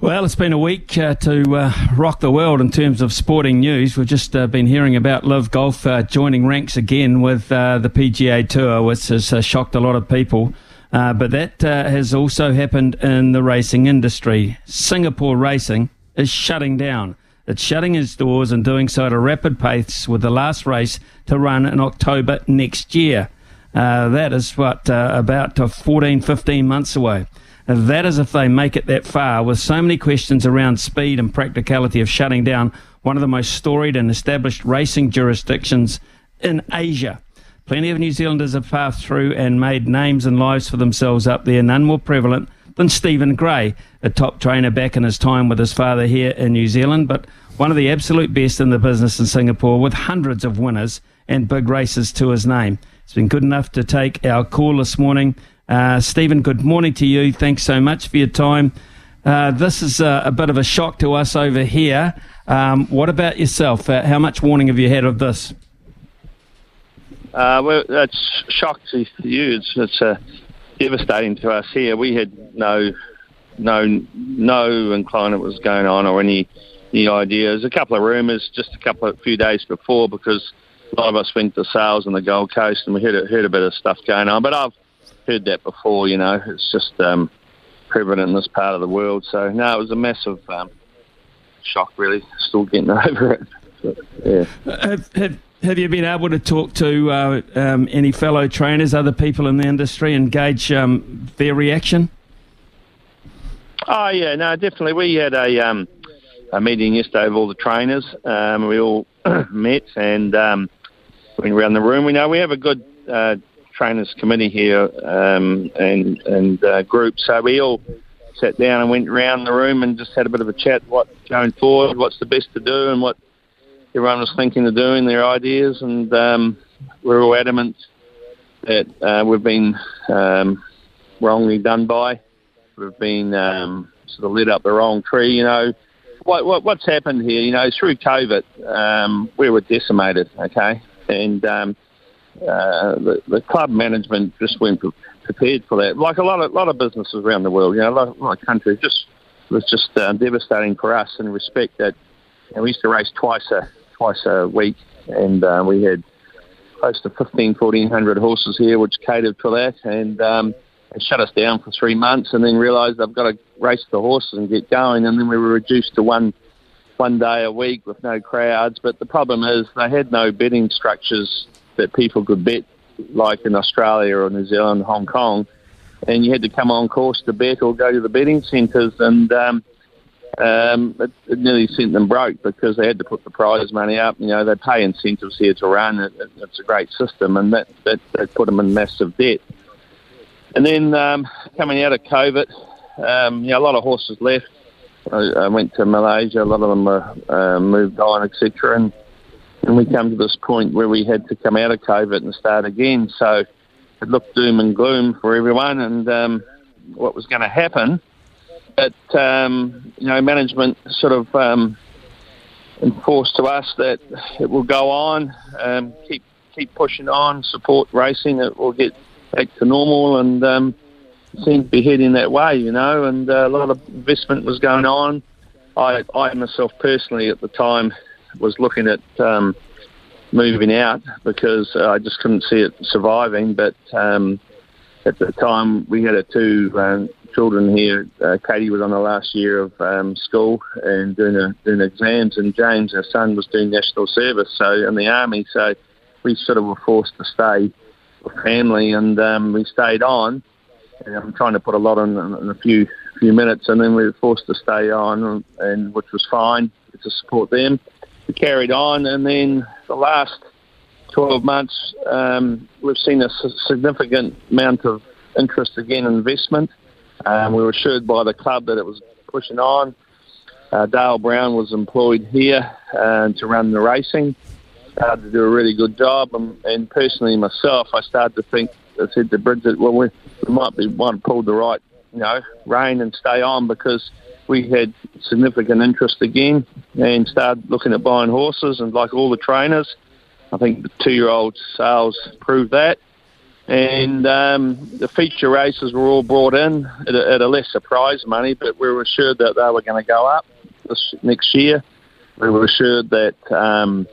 Well, it's been a week uh, to uh, rock the world in terms of sporting news. We've just uh, been hearing about Liv Golf uh, joining ranks again with uh, the PGA Tour, which has uh, shocked a lot of people. but that has also happened in the racing industry. Singapore Racing is shutting down. It's shutting its doors and doing so at a rapid pace with the last race to run in October next year. that is what, about 14, 15 months away. That is if they make it that far, with so many questions around speed and practicality of shutting down one of the most storied and established racing jurisdictions in Asia. Plenty of New Zealanders have passed through and made names and lives for themselves up there, none more prevalent than Stephen Gray, a top trainer back in his time with his father here in New Zealand, but one of the absolute best in the business in Singapore with hundreds of winners and big races to his name. It's been good enough to take our call this morning uh, Stephen, good morning to you. Thanks so much for your time. Uh, this is a, a, bit of a shock to us over here. Um, what about yourself? Uh, how much warning have you had of this? Uh, well, that's shock to you. It's, it's uh, devastating to us here. We had no, no, no incline what was going on or any, any ideas. A couple of rumours just a couple of few days before because a lot of us went to sales on the Gold Coast and we heard heard a bit of stuff going on. But I've heard that before. You know, it's just um, prevalent in this part of the world. So no, it was a massive um, shock. Really, still getting over it. But, yeah. Have, have, have you been able to talk to uh, um, any fellow trainers, other people in the industry, and gauge um, their reaction? Oh yeah, no, definitely. We had a um, a meeting yesterday of all the trainers. Um, we all met and um, went around the room. We know we have a good uh, trainers committee here um, and and uh, group. So we all sat down and went around the room and just had a bit of a chat. What going forward? What's the best to do? And what everyone was thinking of doing, their ideas, and um, we're all adamant that uh, we've been um, wrongly done by. We've been um, sort of lit up the wrong tree. You know, what, what what's happened here? You know, through COVID, um, we were decimated. Okay, and um, uh, the, the club management just weren't prepared for that. Like a lot of lot of businesses around the world, you know, a lot, of countries, just it was just uh, devastating for us in respect that you know, we used to race twice a twice a week, and uh, we had close to 15, 1400 horses here, which catered for that, and um, shut us down for three months, and then realised they've got to race the horses and get going, and then we were reduced to one one day a week with no crowds. But the problem is they had no betting structures that people could bet, like in Australia or New Zealand, Hong Kong, and you had to come on course to bet or go to the betting centres, and um, um, it, it nearly sent them broke because they had to put the prize money up. You know, they pay incentives here to run. It, it, it's a great system, and that, that, that put them in massive debt. And then um, coming out of COVID, um, you know, a lot of horses left. I, I went to Malaysia. A lot of them were uh, moved on, etc. And and we come to this point where we had to come out of COVID and start again. So it looked doom and gloom for everyone, and um, what was going to happen. But um, you know, management sort of um, enforced to us that it will go on, um, keep keep pushing on, support racing. It will get back to normal, and um, seemed to be heading that way, you know. And uh, a lot of investment was going on. I, I myself personally at the time was looking at um, moving out because uh, I just couldn't see it surviving. But um, at the time, we had two um, children here. Uh, Katie was on the last year of um, school and doing, a, doing exams, and James, our son, was doing national service, so in the army. So we sort of were forced to stay with family, and um, we stayed on. And I'm trying to put a lot in a few few minutes, and then we were forced to stay on, and which was fine to support them we carried on, and then the last 12 months, um, we've seen a significant amount of interest again in investment. Um, we were assured by the club that it was pushing on. uh, Dale Brown was employed here uh, to run the racing. Started to do a really good job, and, and personally myself, I started to think. I said to Bridget, "Well, we, we might be one pulled the right, you know, rein and stay on because we had significant interest again, and started looking at buying horses, and like all the trainers, I think the two-year-old sales proved that." And um, the feature races were all brought in at a, at a lesser prize money, but we were assured that they were going to go up this next year. We were assured that um,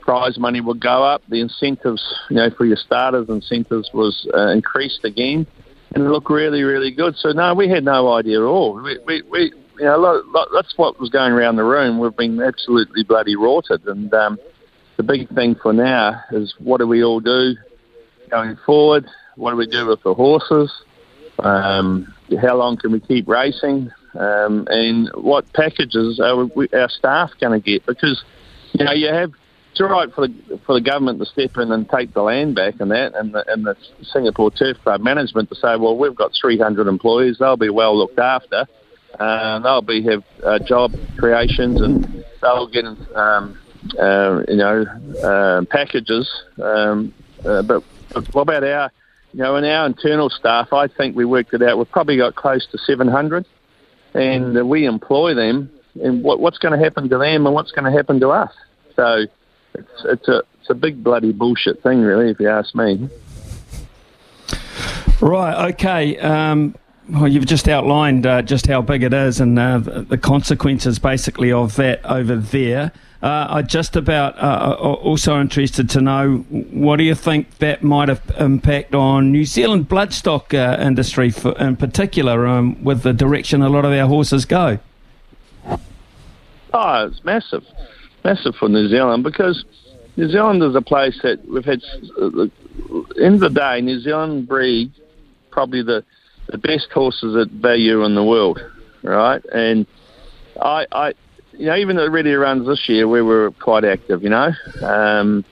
prize money would go up. The incentives, you know, for your starters, incentives was uh, increased again, and it looked really, really good. So no, we had no idea at all. We, we, we you know, that's what was going around the room. We've been absolutely bloody rorted, and um, the big thing for now is what do we all do going forward? What do we do with the horses? Um, how long can we keep racing? Um, and what packages are we, our staff going to get? Because you know you have it's all right for the for the government to step in and take the land back and that, and the, and the Singapore Turf Club management to say, well, we've got 300 employees, they'll be well looked after, uh, they'll be have uh, job creations, and they'll get um, uh, you know uh, packages. Um, uh, but what about our, you know, in our internal staff? I think we worked it out. We've probably got close to 700, and uh, we employ them. And what, what's going to happen to them, and what's going to happen to us? So it's it's a it's a big bloody bullshit thing, really, if you ask me. Right. Okay. Um, well, you've just outlined uh, just how big it is and uh, the consequences, basically, of that over there. Uh, I'm just about uh, uh, also interested to know what do you think that might have impact on New Zealand bloodstock uh, industry for, in particular, um, with the direction a lot of our horses go. Oh, it's massive, massive for New Zealand because New Zealand is a place that we've had. Uh, of the day, New Zealand breed probably the the best horses at value in the world, right? And I, I you know, even the ready runs this year, we were quite active. You know, um,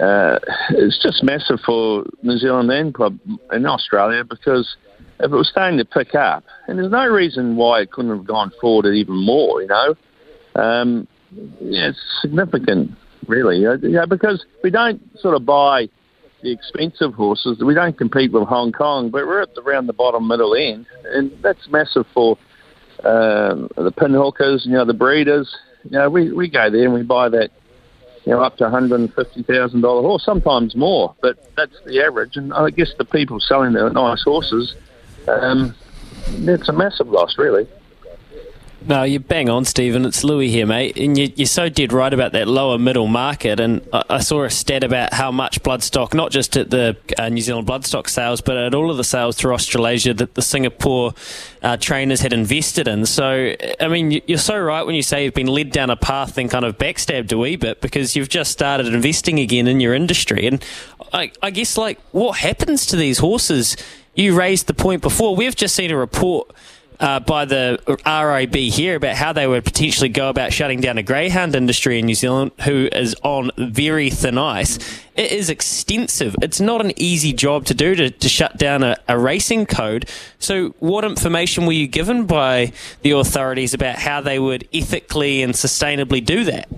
uh, it's just massive for New Zealand and in Australia because if it was starting to pick up, and there's no reason why it couldn't have gone forward even more. You know, um, yeah, it's significant, really. You know, because we don't sort of buy the expensive horses. We don't compete with Hong Kong, but we're at the, around the bottom middle end, and that's massive for um, the pinhookers, you know, the breeders. You know, we, we go there and we buy that, you know, up to $150,000 horse, sometimes more, but that's the average. And I guess the people selling the nice horses, um, it's a massive loss, really. No, you're bang on, Stephen. It's Louis here, mate. And you, are so dead right about that lower middle market. And I, I, saw a stat about how much bloodstock, not just at the uh, New Zealand bloodstock sales, but at all of the sales through Australasia that the Singapore uh, trainers had invested in. So, I mean, you're so right when you say you've been led down a path and kind of backstabbed a wee bit because you've just started investing again in your industry. And I, I guess, like, what happens to these horses? You raised the point before. We've just seen a report uh, by the RIB here about how they would potentially go about shutting down a greyhound industry in New Zealand who is on very thin ice. It is extensive. It's not an easy job to do to, to shut down a, a racing code. So, what information were you given by the authorities about how they would ethically and sustainably do that?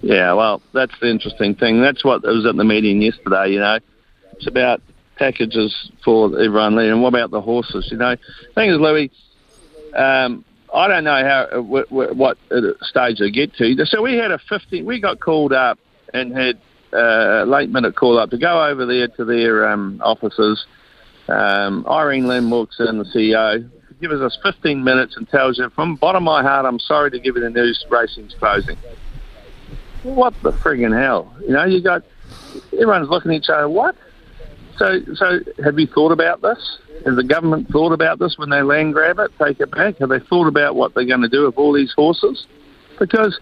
Yeah, well, that's the interesting thing. That's what was at the meeting yesterday. You know, it's about packages for everyone there. And what about the horses? You know, thing is, Louis, um, I don't know how what, what stage they get to. So we had a 50. We got called up and had a late minute call up to go over there to their um, offices. Um, Irene Lim walks in, the CEO, gives us 15 minutes and tells you, from bottom of my heart, I'm sorry to give you the news, racing's closing. What the friggin' hell? You know, you got everyone's looking at each other. What? So, so have you thought about this? Has the government thought about this when they land grab it, take it back? Have they thought about what they're going to do with all these horses? Because,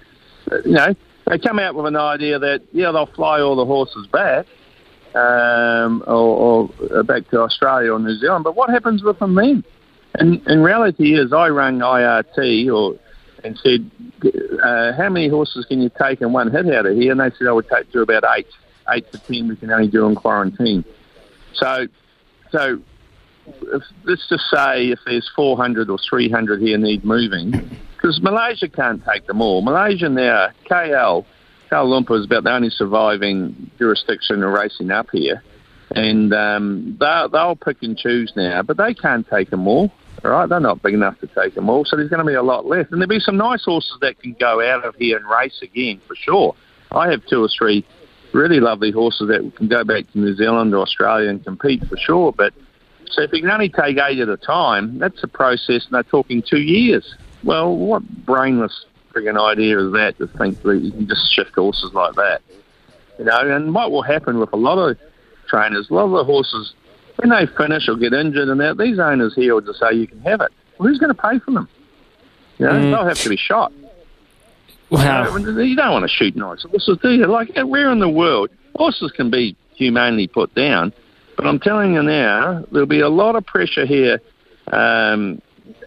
you know, they come out with an idea that, yeah, they'll fly all the horses back um, or, or back to Australia or New Zealand, but what happens with them then? And, and reality is, I rang IRT or and said, uh, how many horses can you take in one hit out of here? And they said I would take to about eight, eight to ten we can only do in quarantine. So, so if, let's just say if there's 400 or 300 here need moving, because Malaysia can't take them all. Malaysia now, KL, Kuala Lumpur is about the only surviving jurisdiction racing up here, and um, they'll, they'll pick and choose now, but they can't take them all. All right, they're not big enough to take them all, so there's going to be a lot left, and there'll be some nice horses that can go out of here and race again for sure. I have two or three really lovely horses that can go back to New Zealand or Australia and compete for sure. But so if you can only take eight at a time, that's a process, and they're talking two years. Well, what brainless frigging idea is that to think that you can just shift horses like that? You know, and what will happen with a lot of trainers, a lot of the horses, when they finish or get injured and that, these owners here will just say you can have it. Well, who's going to pay for them? You know, mm. they'll have to be shot. Wow. You don't want to shoot nice horses, do you? Like, where in the world? Horses can be humanely put down, but I'm telling you now, there'll be a lot of pressure here, um,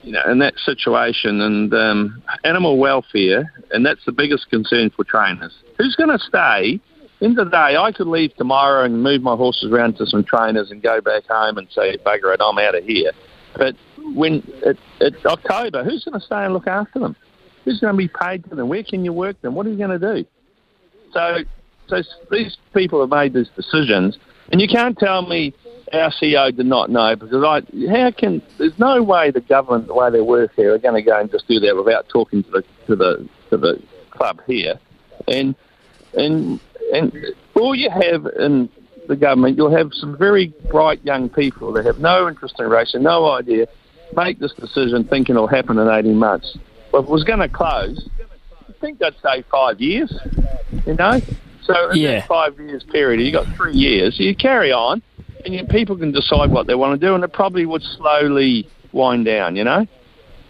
you know, in that situation, and um, animal welfare, and that's the biggest concern for trainers. Who's going to stay? In the day, I could leave tomorrow and move my horses around to some trainers and go back home and say, "Bugger it, I'm out of here." But when it's October, who's going to stay and look after them? Who's going to be paid to them? Where can you work them? What are you going to do? So, so these people have made these decisions, and you can't tell me our CEO did not know because I how can there's no way the government the way they work here are going to go and just do that without talking to the to the to the club here, and and and all you have in the government, you'll have some very bright young people that have no interest in racing, no idea, make this decision thinking it'll happen in 18 months. Well, if it was going to close, I think that'd say five years, you know? So in yeah. that five years period, you got three years. So you carry on, and you, people can decide what they want to do, and it probably would slowly wind down, you know?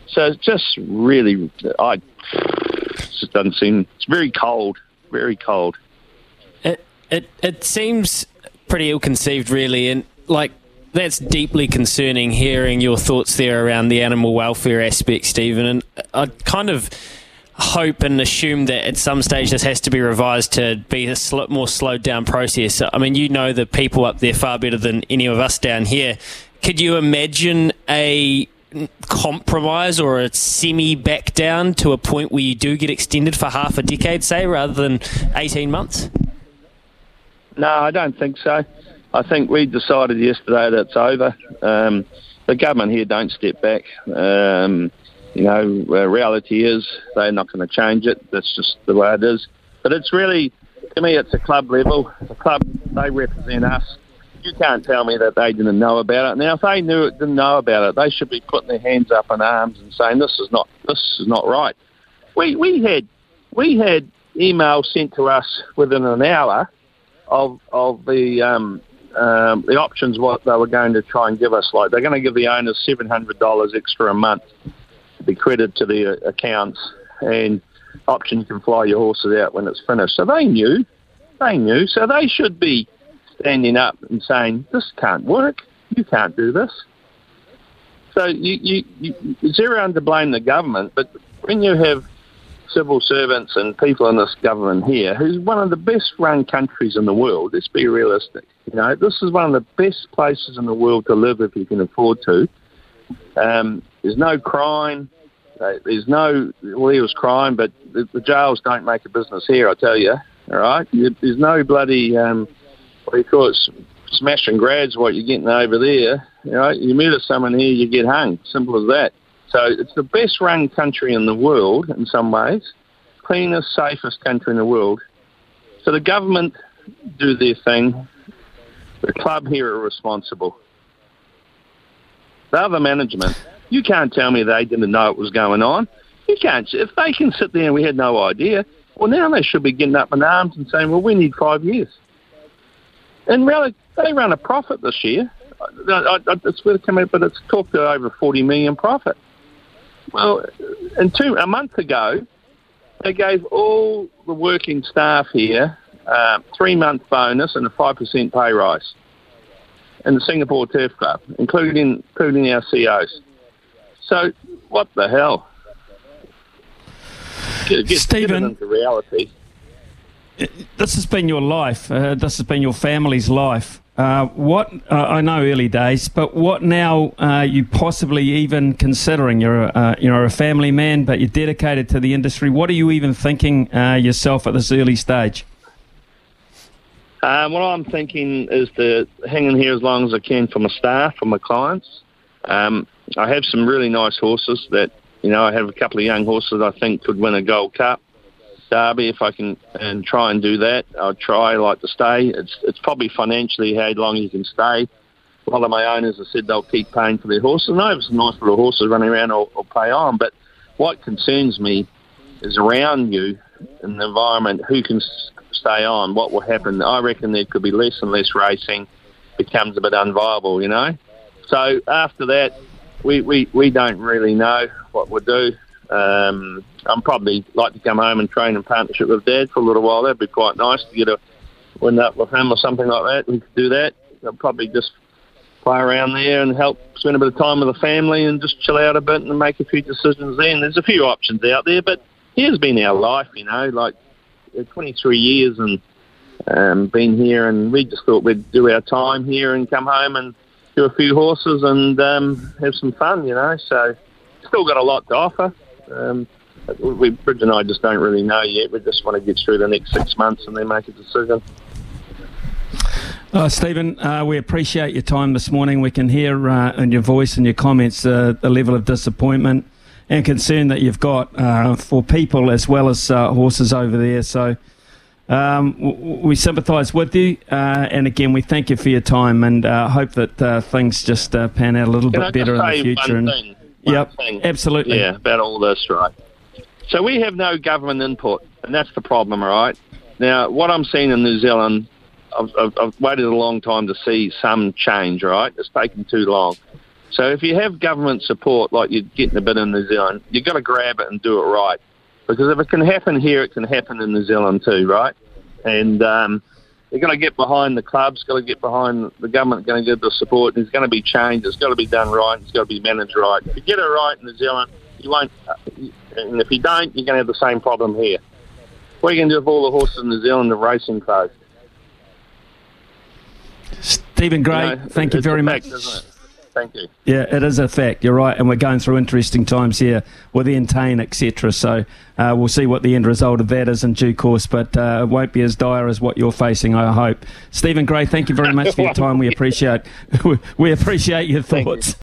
So it's just really, I it just doesn't seem, it's very cold, very cold. It, it, it seems pretty ill conceived, really, and like that's deeply concerning hearing your thoughts there around the animal welfare aspect, Stephen. And I kind of hope and assume that at some stage this has to be revised to be a sl- more slowed down process. I mean, you know the people up there far better than any of us down here. Could you imagine a compromise or a semi back down to a point where you do get extended for half a decade, say, rather than 18 months? No, I don't think so. I think we decided yesterday that it's over. Um, the government here don't step back. Um, you know, uh, reality is they're not going to change it. That's just the way it is. But it's really, to me, it's a club level. The club, they represent us. You can't tell me that they didn't know about it. Now, if they knew it, didn't know about it, they should be putting their hands up in arms and saying this is not this is not right. We we had we had emails sent to us within an hour of of the um, um, the options what they were going to try and give us. Like they're going to give the owners seven hundred dollars extra a month to be credited to the accounts, and option you can fly your horses out when it's finished. So they knew, they knew. So they should be standing up and saying this can't work. You can't do this. So you, you, you, it's everyone to blame the government, but when you have civil servants and people in this government here, who's one of the best run countries in the world. Let's be realistic. You know, this is one of the best places in the world to live if you can afford to. Um, there's no crime. Uh, there's no, well, there was crime, but the, the, jails don't make a business here, I tell you. All right? There's no bloody, um, what do you call it, smash and what you're getting over there. You know, you murder someone here, you get hung. Simple as that. So it's the best run country in the world in some ways, cleanest, safest country in the world. So the government do their thing. The club here are responsible. The other management, you can't tell me they didn't know what was going on. You can't. If they can sit there and we had no idea, well, now they should be getting up in arms and saying, well, we need five years. And really, they run a profit this year. I, it's it came but it's talked to over 40 million profit. Well, and two a month ago, they gave all the working staff here uh, three month bonus and a five percent pay rise in the Singapore Turf Club, including including our COs. So what the hell? Get, get, Stephen, reality. This has been your life. Uh, this has been your family's life. Uh, what uh, I know early days, but what now? Uh, you possibly even considering you're uh, you're a family man, but you're dedicated to the industry. What are you even thinking uh, yourself at this early stage? Um, what I'm thinking is to hang in here as long as I can for my staff, for my clients. Um, I have some really nice horses that you know I have a couple of young horses I think could win a Gold Cup. Derby if I can and try and do that. I'll try like to stay. It's it's probably financially how long you can stay. A lot of my owners have said they'll keep paying for their horses. And I have nice little horses running around or, or pay on. But what concerns me is around you in the environment who can stay on. What will happen? I reckon there could be less and less racing. Becomes a bit unviable, you know. So after that, we, we, we don't really know what we'll do. Um, I'm probably like to come home and train in partnership with Dad for a little while. That'd be quite nice to get a win up with him or something like that. We could do that. I'll probably just play around there and help spend a bit of time with the family and just chill out a bit and make a few decisions then. There's a few options out there, but here's been our life, you know, like 23 years and um, been here, and we just thought we'd do our time here and come home and do a few horses and um, have some fun, you know. So still got a lot to offer. Um, we, Bridge and I just don't really know yet. We just want to get through the next six months and then make a decision. Uh, Stephen, uh, we appreciate your time this morning. We can hear uh, in your voice and your comments uh, the level of disappointment and concern that you've got uh, for people as well as uh, horses over there. So um, w- we sympathise with you, and again, we thank you for your time and hope that things just pan out a little Can bit better in the future. and, thing? Yep, thing. absolutely. Yeah, about all this, right? So we have no government input, and that's the problem, right? Now, what I'm seeing in New Zealand, I've, I've, I've waited a long time to see some change, right? It's taken too long. So if you have government support like you're getting a bit in New Zealand, you've got to grab it and do it right. Because if it can happen here, it can happen in New Zealand too, right? And um, you've going to get behind the clubs, got to get behind the government, going to give the support. There's going to be change. It's got to be done right. It's got to be managed right. If you get it right in New Zealand, you won't. Uh, and if you don't, you're going to have the same problem here. What are you going to do with all the horses in New Zealand, the racing closed? Stephen Gray, you know, thank you very fact, much. Thank you. Yeah, it is a fact. You're right, and we're going through interesting times here with Entain, etc. So uh, we'll see what the end result of that is in due course, but uh, it won't be as dire as what you're facing, I hope. Stephen Gray, thank you very much for your time. We appreciate we appreciate your thoughts.